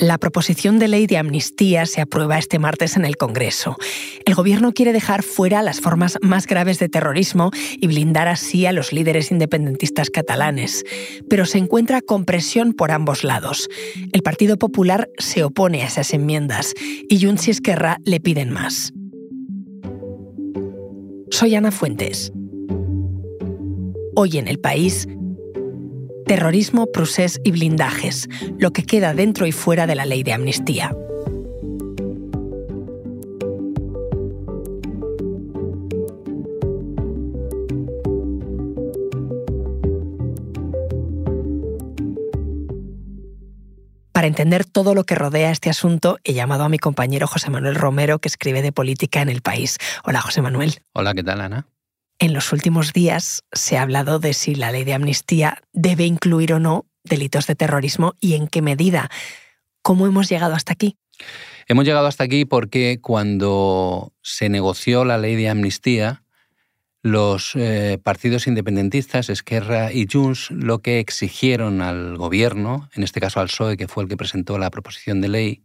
La proposición de ley de amnistía se aprueba este martes en el Congreso. El Gobierno quiere dejar fuera las formas más graves de terrorismo y blindar así a los líderes independentistas catalanes. Pero se encuentra con presión por ambos lados. El Partido Popular se opone a esas enmiendas y Junts y Esquerra le piden más. Soy Ana Fuentes. Hoy en el país, terrorismo, procés y blindajes, lo que queda dentro y fuera de la ley de amnistía. Para entender todo lo que rodea este asunto, he llamado a mi compañero José Manuel Romero, que escribe de política en el país. Hola, José Manuel. Hola, ¿qué tal, Ana? En los últimos días se ha hablado de si la ley de amnistía debe incluir o no delitos de terrorismo y en qué medida. ¿Cómo hemos llegado hasta aquí? Hemos llegado hasta aquí porque cuando se negoció la ley de amnistía, los eh, partidos independentistas, Esquerra y Junts, lo que exigieron al gobierno, en este caso al PSOE, que fue el que presentó la proposición de ley,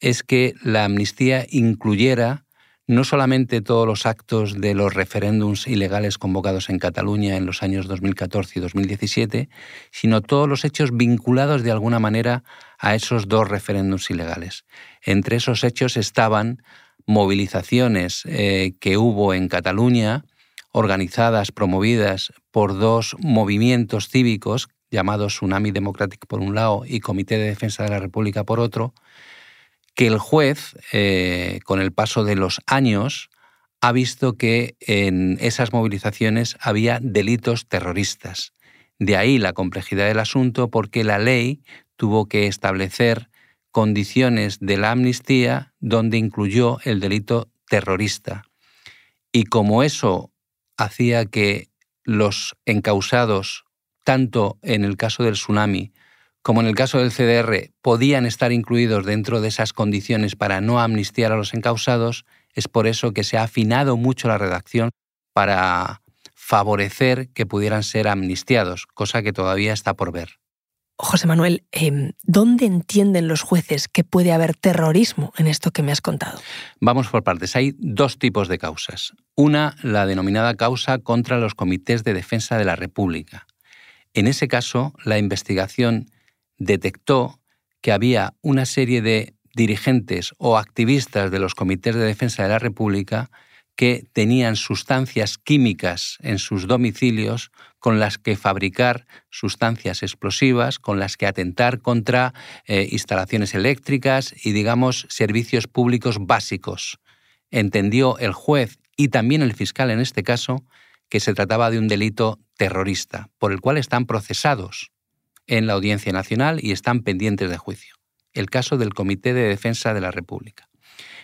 es que la amnistía incluyera no solamente todos los actos de los referéndums ilegales convocados en Cataluña en los años 2014 y 2017, sino todos los hechos vinculados de alguna manera a esos dos referéndums ilegales. Entre esos hechos estaban movilizaciones eh, que hubo en Cataluña, organizadas, promovidas por dos movimientos cívicos llamados Tsunami Democratic por un lado y Comité de Defensa de la República por otro, que el juez, eh, con el paso de los años, ha visto que en esas movilizaciones había delitos terroristas. De ahí la complejidad del asunto porque la ley tuvo que establecer condiciones de la amnistía donde incluyó el delito terrorista. Y como eso hacía que los encausados, tanto en el caso del tsunami como en el caso del CDR, podían estar incluidos dentro de esas condiciones para no amnistiar a los encausados, es por eso que se ha afinado mucho la redacción para favorecer que pudieran ser amnistiados, cosa que todavía está por ver. José Manuel, em, ¿dónde entienden los jueces que puede haber terrorismo en esto que me has contado? Vamos por partes. Hay dos tipos de causas. Una, la denominada causa contra los comités de defensa de la República. En ese caso, la investigación detectó que había una serie de dirigentes o activistas de los comités de defensa de la República que tenían sustancias químicas en sus domicilios con las que fabricar sustancias explosivas, con las que atentar contra eh, instalaciones eléctricas y, digamos, servicios públicos básicos. Entendió el juez y también el fiscal en este caso que se trataba de un delito terrorista, por el cual están procesados en la Audiencia Nacional y están pendientes de juicio. El caso del Comité de Defensa de la República.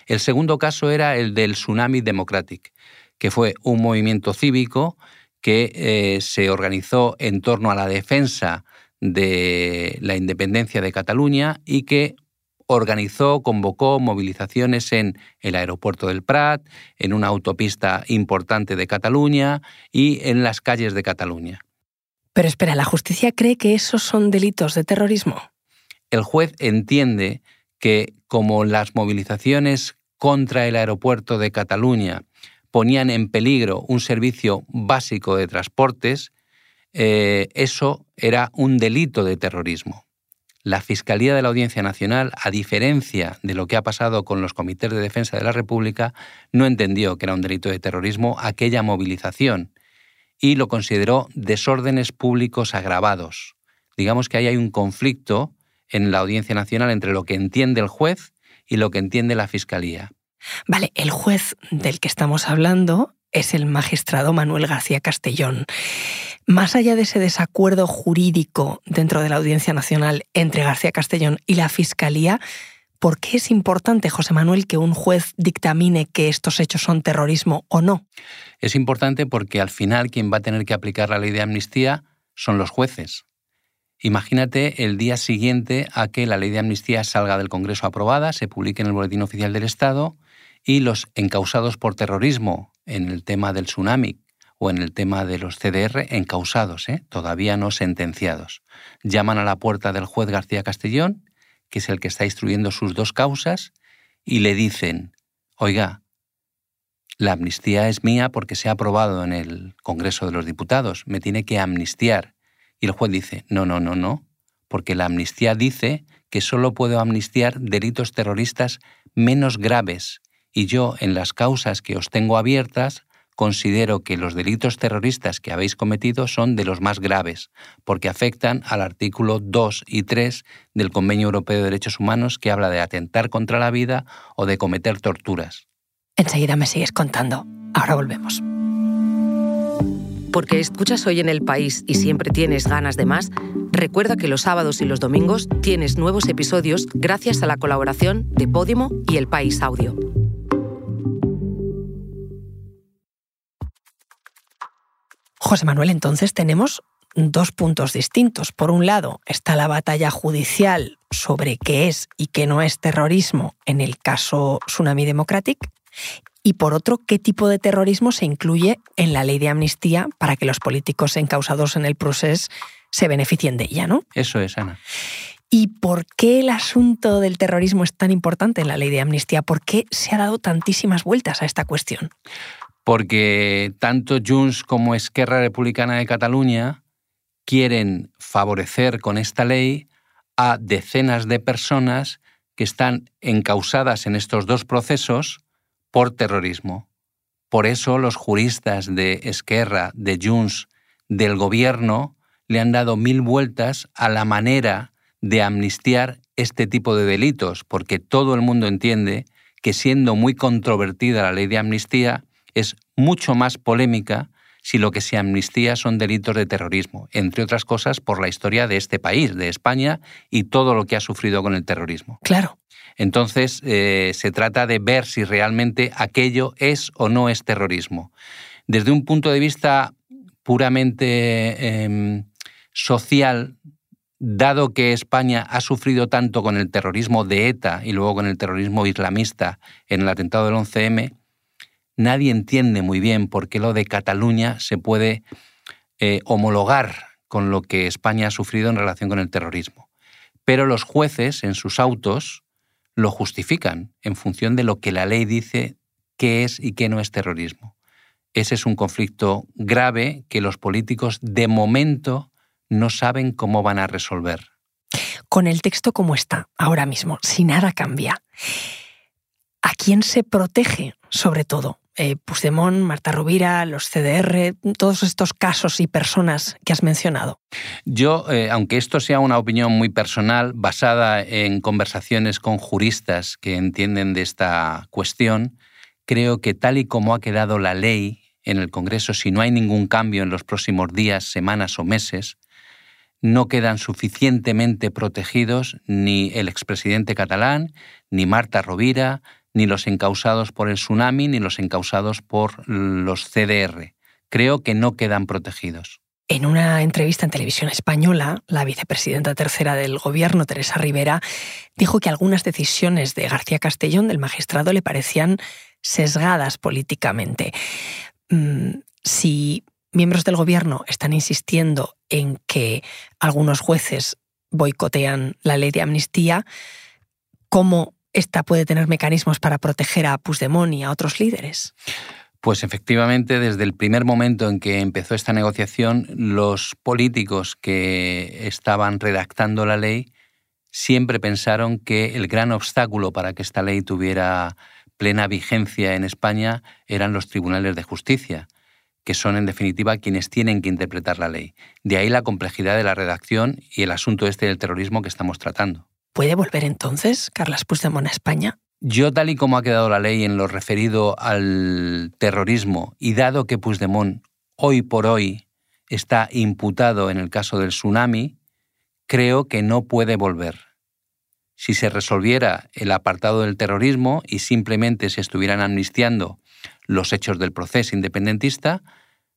El segundo caso era el del Tsunami Democratic, que fue un movimiento cívico que eh, se organizó en torno a la defensa de la independencia de Cataluña y que organizó, convocó movilizaciones en el aeropuerto del Prat, en una autopista importante de Cataluña y en las calles de Cataluña. Pero espera, ¿la justicia cree que esos son delitos de terrorismo? El juez entiende que como las movilizaciones contra el aeropuerto de Cataluña ponían en peligro un servicio básico de transportes, eh, eso era un delito de terrorismo. La Fiscalía de la Audiencia Nacional, a diferencia de lo que ha pasado con los comités de defensa de la República, no entendió que era un delito de terrorismo aquella movilización y lo consideró desórdenes públicos agravados. Digamos que ahí hay un conflicto en la Audiencia Nacional entre lo que entiende el juez y lo que entiende la Fiscalía. Vale, el juez del que estamos hablando es el magistrado Manuel García Castellón. Más allá de ese desacuerdo jurídico dentro de la Audiencia Nacional entre García Castellón y la Fiscalía, ¿Por qué es importante, José Manuel, que un juez dictamine que estos hechos son terrorismo o no? Es importante porque al final quien va a tener que aplicar la ley de amnistía son los jueces. Imagínate el día siguiente a que la ley de amnistía salga del Congreso aprobada, se publique en el Boletín Oficial del Estado y los encausados por terrorismo en el tema del tsunami o en el tema de los CDR, encausados, ¿eh? todavía no sentenciados. Llaman a la puerta del juez García Castellón que es el que está instruyendo sus dos causas, y le dicen, oiga, la amnistía es mía porque se ha aprobado en el Congreso de los Diputados, me tiene que amnistiar. Y el juez dice, no, no, no, no, porque la amnistía dice que solo puedo amnistiar delitos terroristas menos graves, y yo en las causas que os tengo abiertas considero que los delitos terroristas que habéis cometido son de los más graves, porque afectan al artículo 2 y 3 del Convenio Europeo de Derechos Humanos que habla de atentar contra la vida o de cometer torturas. Enseguida me sigues contando. Ahora volvemos. Porque escuchas hoy en el país y siempre tienes ganas de más, recuerda que los sábados y los domingos tienes nuevos episodios gracias a la colaboración de Podimo y El País Audio. José Manuel, entonces tenemos dos puntos distintos. Por un lado está la batalla judicial sobre qué es y qué no es terrorismo en el caso Tsunami Democratic y por otro, qué tipo de terrorismo se incluye en la ley de amnistía para que los políticos encausados en el proceso se beneficien de ella, ¿no? Eso es, Ana. ¿Y por qué el asunto del terrorismo es tan importante en la ley de amnistía? ¿Por qué se ha dado tantísimas vueltas a esta cuestión? Porque tanto Junts como Esquerra Republicana de Cataluña quieren favorecer con esta ley a decenas de personas que están encausadas en estos dos procesos por terrorismo. Por eso los juristas de Esquerra, de Junts, del gobierno, le han dado mil vueltas a la manera de amnistiar este tipo de delitos, porque todo el mundo entiende que siendo muy controvertida la ley de amnistía, es mucho más polémica si lo que se amnistía son delitos de terrorismo, entre otras cosas por la historia de este país, de España, y todo lo que ha sufrido con el terrorismo. Claro. Entonces, eh, se trata de ver si realmente aquello es o no es terrorismo. Desde un punto de vista puramente em, social, dado que España ha sufrido tanto con el terrorismo de ETA y luego con el terrorismo islamista en el atentado del 11M, nadie entiende muy bien por qué lo de Cataluña se puede eh, homologar con lo que España ha sufrido en relación con el terrorismo. Pero los jueces en sus autos lo justifican en función de lo que la ley dice qué es y qué no es terrorismo. Ese es un conflicto grave que los políticos de momento no saben cómo van a resolver. Con el texto como está, ahora mismo, si nada cambia, ¿a quién se protege sobre todo? Eh, Marta Rovira, los CDR, todos estos casos y personas que has mencionado? Yo, eh, aunque esto sea una opinión muy personal, basada en conversaciones con juristas que entienden de esta cuestión, creo que tal y como ha quedado la ley en el Congreso, si no hay ningún cambio en los próximos días, semanas o meses, no quedan suficientemente protegidos ni el expresidente catalán, ni Marta Rovira, ni los encausados por el tsunami, ni los encausados por los CDR. Creo que no quedan protegidos. En una entrevista en televisión española, la vicepresidenta tercera del gobierno, Teresa Rivera, dijo que algunas decisiones de García Castellón, del magistrado, le parecían sesgadas políticamente. Mm, si miembros del gobierno están insistiendo en que algunos jueces boicotean la ley de amnistía, ¿cómo esta puede tener mecanismos para proteger a Puigdemont y a otros líderes? Pues efectivamente, desde el primer momento en que empezó esta negociación, los políticos que estaban redactando la ley siempre pensaron que el gran obstáculo para que esta ley tuviera plena vigencia en España eran los tribunales de justicia, que son en definitiva quienes tienen que interpretar la ley. De ahí la complejidad de la redacción y el asunto este del terrorismo que estamos tratando. ¿Puede volver entonces Carlas Puigdemont a España? Yo, tal y como ha quedado la ley en lo referido al terrorismo, y dado que Puigdemont hoy por hoy está imputado en el caso del tsunami, creo que no puede volver. Si se resolviera el apartado del terrorismo y simplemente se estuvieran amnistiando los hechos del proceso independentista,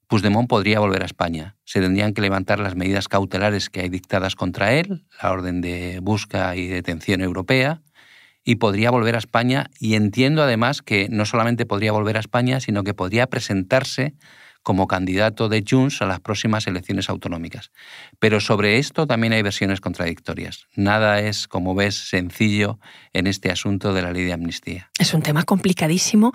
Puigdemont podría volver a España. Se tendrían que levantar las medidas cautelares que hay dictadas contra él, la orden de busca y detención europea, y podría volver a España. Y entiendo además que no solamente podría volver a España, sino que podría presentarse como candidato de Junts a las próximas elecciones autonómicas. Pero sobre esto también hay versiones contradictorias. Nada es, como ves, sencillo en este asunto de la ley de amnistía. Es un tema complicadísimo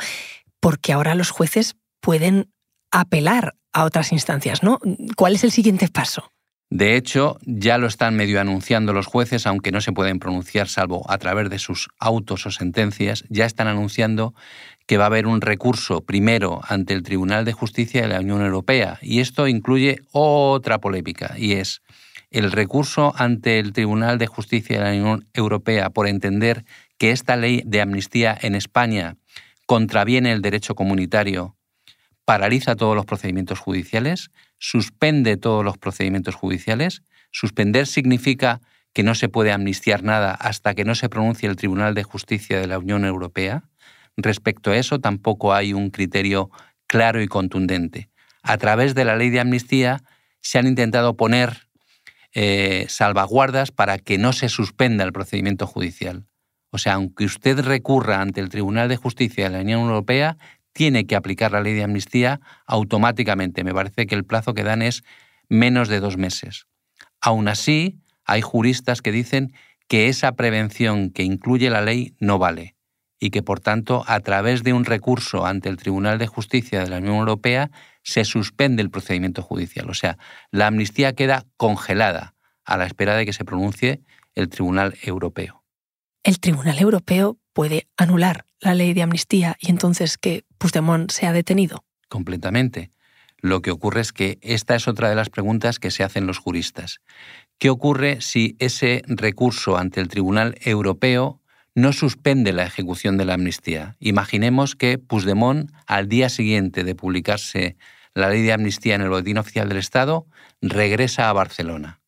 porque ahora los jueces pueden apelar a otras instancias, ¿no? ¿Cuál es el siguiente paso? De hecho, ya lo están medio anunciando los jueces, aunque no se pueden pronunciar salvo a través de sus autos o sentencias, ya están anunciando que va a haber un recurso primero ante el Tribunal de Justicia de la Unión Europea. Y esto incluye otra polémica, y es el recurso ante el Tribunal de Justicia de la Unión Europea por entender que esta ley de amnistía en España contraviene el derecho comunitario, paraliza todos los procedimientos judiciales, suspende todos los procedimientos judiciales. Suspender significa que no se puede amnistiar nada hasta que no se pronuncie el Tribunal de Justicia de la Unión Europea. Respecto a eso, tampoco hay un criterio claro y contundente. A través de la ley de amnistía se han intentado poner eh, salvaguardas para que no se suspenda el procedimiento judicial. O sea, aunque usted recurra ante el Tribunal de Justicia de la Unión Europea, tiene que aplicar la ley de amnistía automáticamente. Me parece que el plazo que dan es menos de dos meses. Aún así, hay juristas que dicen que esa prevención que incluye la ley no vale y que, por tanto, a través de un recurso ante el Tribunal de Justicia de la Unión Europea se suspende el procedimiento judicial. O sea, la amnistía queda congelada a la espera de que se pronuncie el Tribunal Europeo. El Tribunal Europeo puede anular la ley de amnistía y entonces que Puigdemont sea detenido? Completamente. Lo que ocurre es que esta es otra de las preguntas que se hacen los juristas. ¿Qué ocurre si ese recurso ante el Tribunal Europeo no suspende la ejecución de la amnistía? Imaginemos que Puigdemont, al día siguiente de publicarse la ley de amnistía en el Boletín Oficial del Estado, regresa a Barcelona.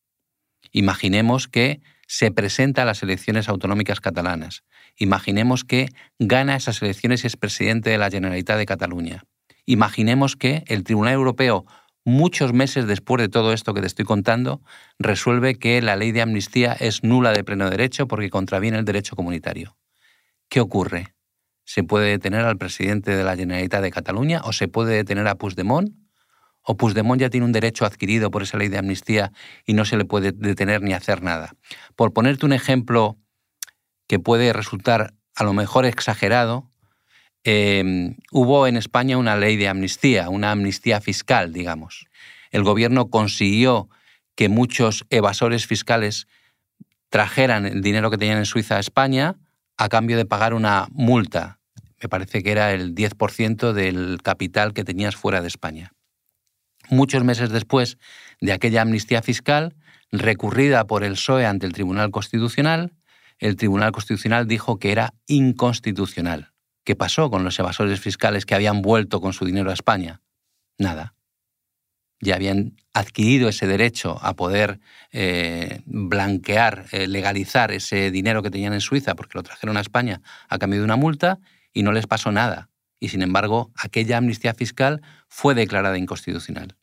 Imaginemos que se presenta a las elecciones autonómicas catalanas. Imaginemos que gana esas elecciones y es presidente de la Generalitat de Cataluña. Imaginemos que el Tribunal Europeo, muchos meses después de todo esto que te estoy contando, resuelve que la ley de amnistía es nula de pleno derecho porque contraviene el derecho comunitario. ¿Qué ocurre? ¿Se puede detener al presidente de la Generalitat de Cataluña o se puede detener a Puigdemont? o Puigdemont ya tiene un derecho adquirido por esa ley de amnistía y no se le puede detener ni hacer nada. Por ponerte un ejemplo que puede resultar a lo mejor exagerado, em, hubo en España una ley de amnistía, una amnistía fiscal, digamos. El gobierno consiguió que muchos evasores fiscales trajeran el dinero que tenían en Suiza a España a cambio de pagar una multa. Me parece que era el 10% del capital que tenías fuera de España muchos meses después de aquella amnistía fiscal, recurrida por el PSOE ante el Tribunal Constitucional, el Tribunal Constitucional dijo que era inconstitucional. ¿Qué pasó con los evasores fiscales que habían vuelto con su dinero a España? Nada. Ya habían adquirido ese derecho a poder eh, blanquear, eh, legalizar ese dinero que tenían en Suiza porque lo trajeron a España a cambio de una multa y no les pasó nada. Y sin embargo, aquella amnistía fiscal fue declarada inconstitucional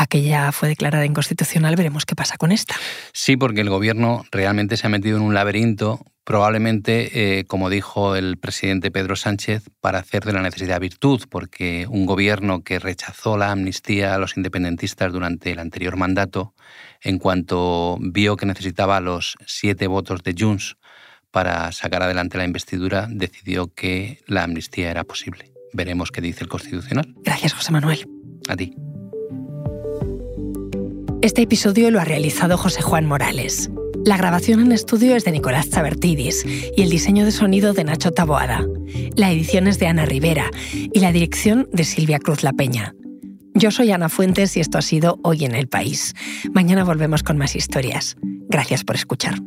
aquella fue declarada inconstitucional, veremos qué pasa con esta. Sí, porque el gobierno realmente se ha metido en un laberinto, probablemente, eh, como dijo el presidente Pedro Sánchez, para hacer de la necesidad virtud, porque un gobierno que rechazó la amnistía a los independentistas durante el anterior mandato, en cuanto vio que necesitaba los siete votos de Junts para sacar adelante la investidura, decidió que la amnistía era posible. Veremos qué dice el Constitucional. Gracias, José Manuel. A ti. Este episodio lo ha realizado José Juan Morales. La grabación en estudio es de Nicolás Zabertidis y el diseño de sonido de Nacho Taboada. La edición es de Ana Rivera y la dirección de Silvia Cruz La Peña. Yo soy Ana Fuentes y esto ha sido Hoy en el País. Mañana volvemos con más historias. Gracias por escuchar.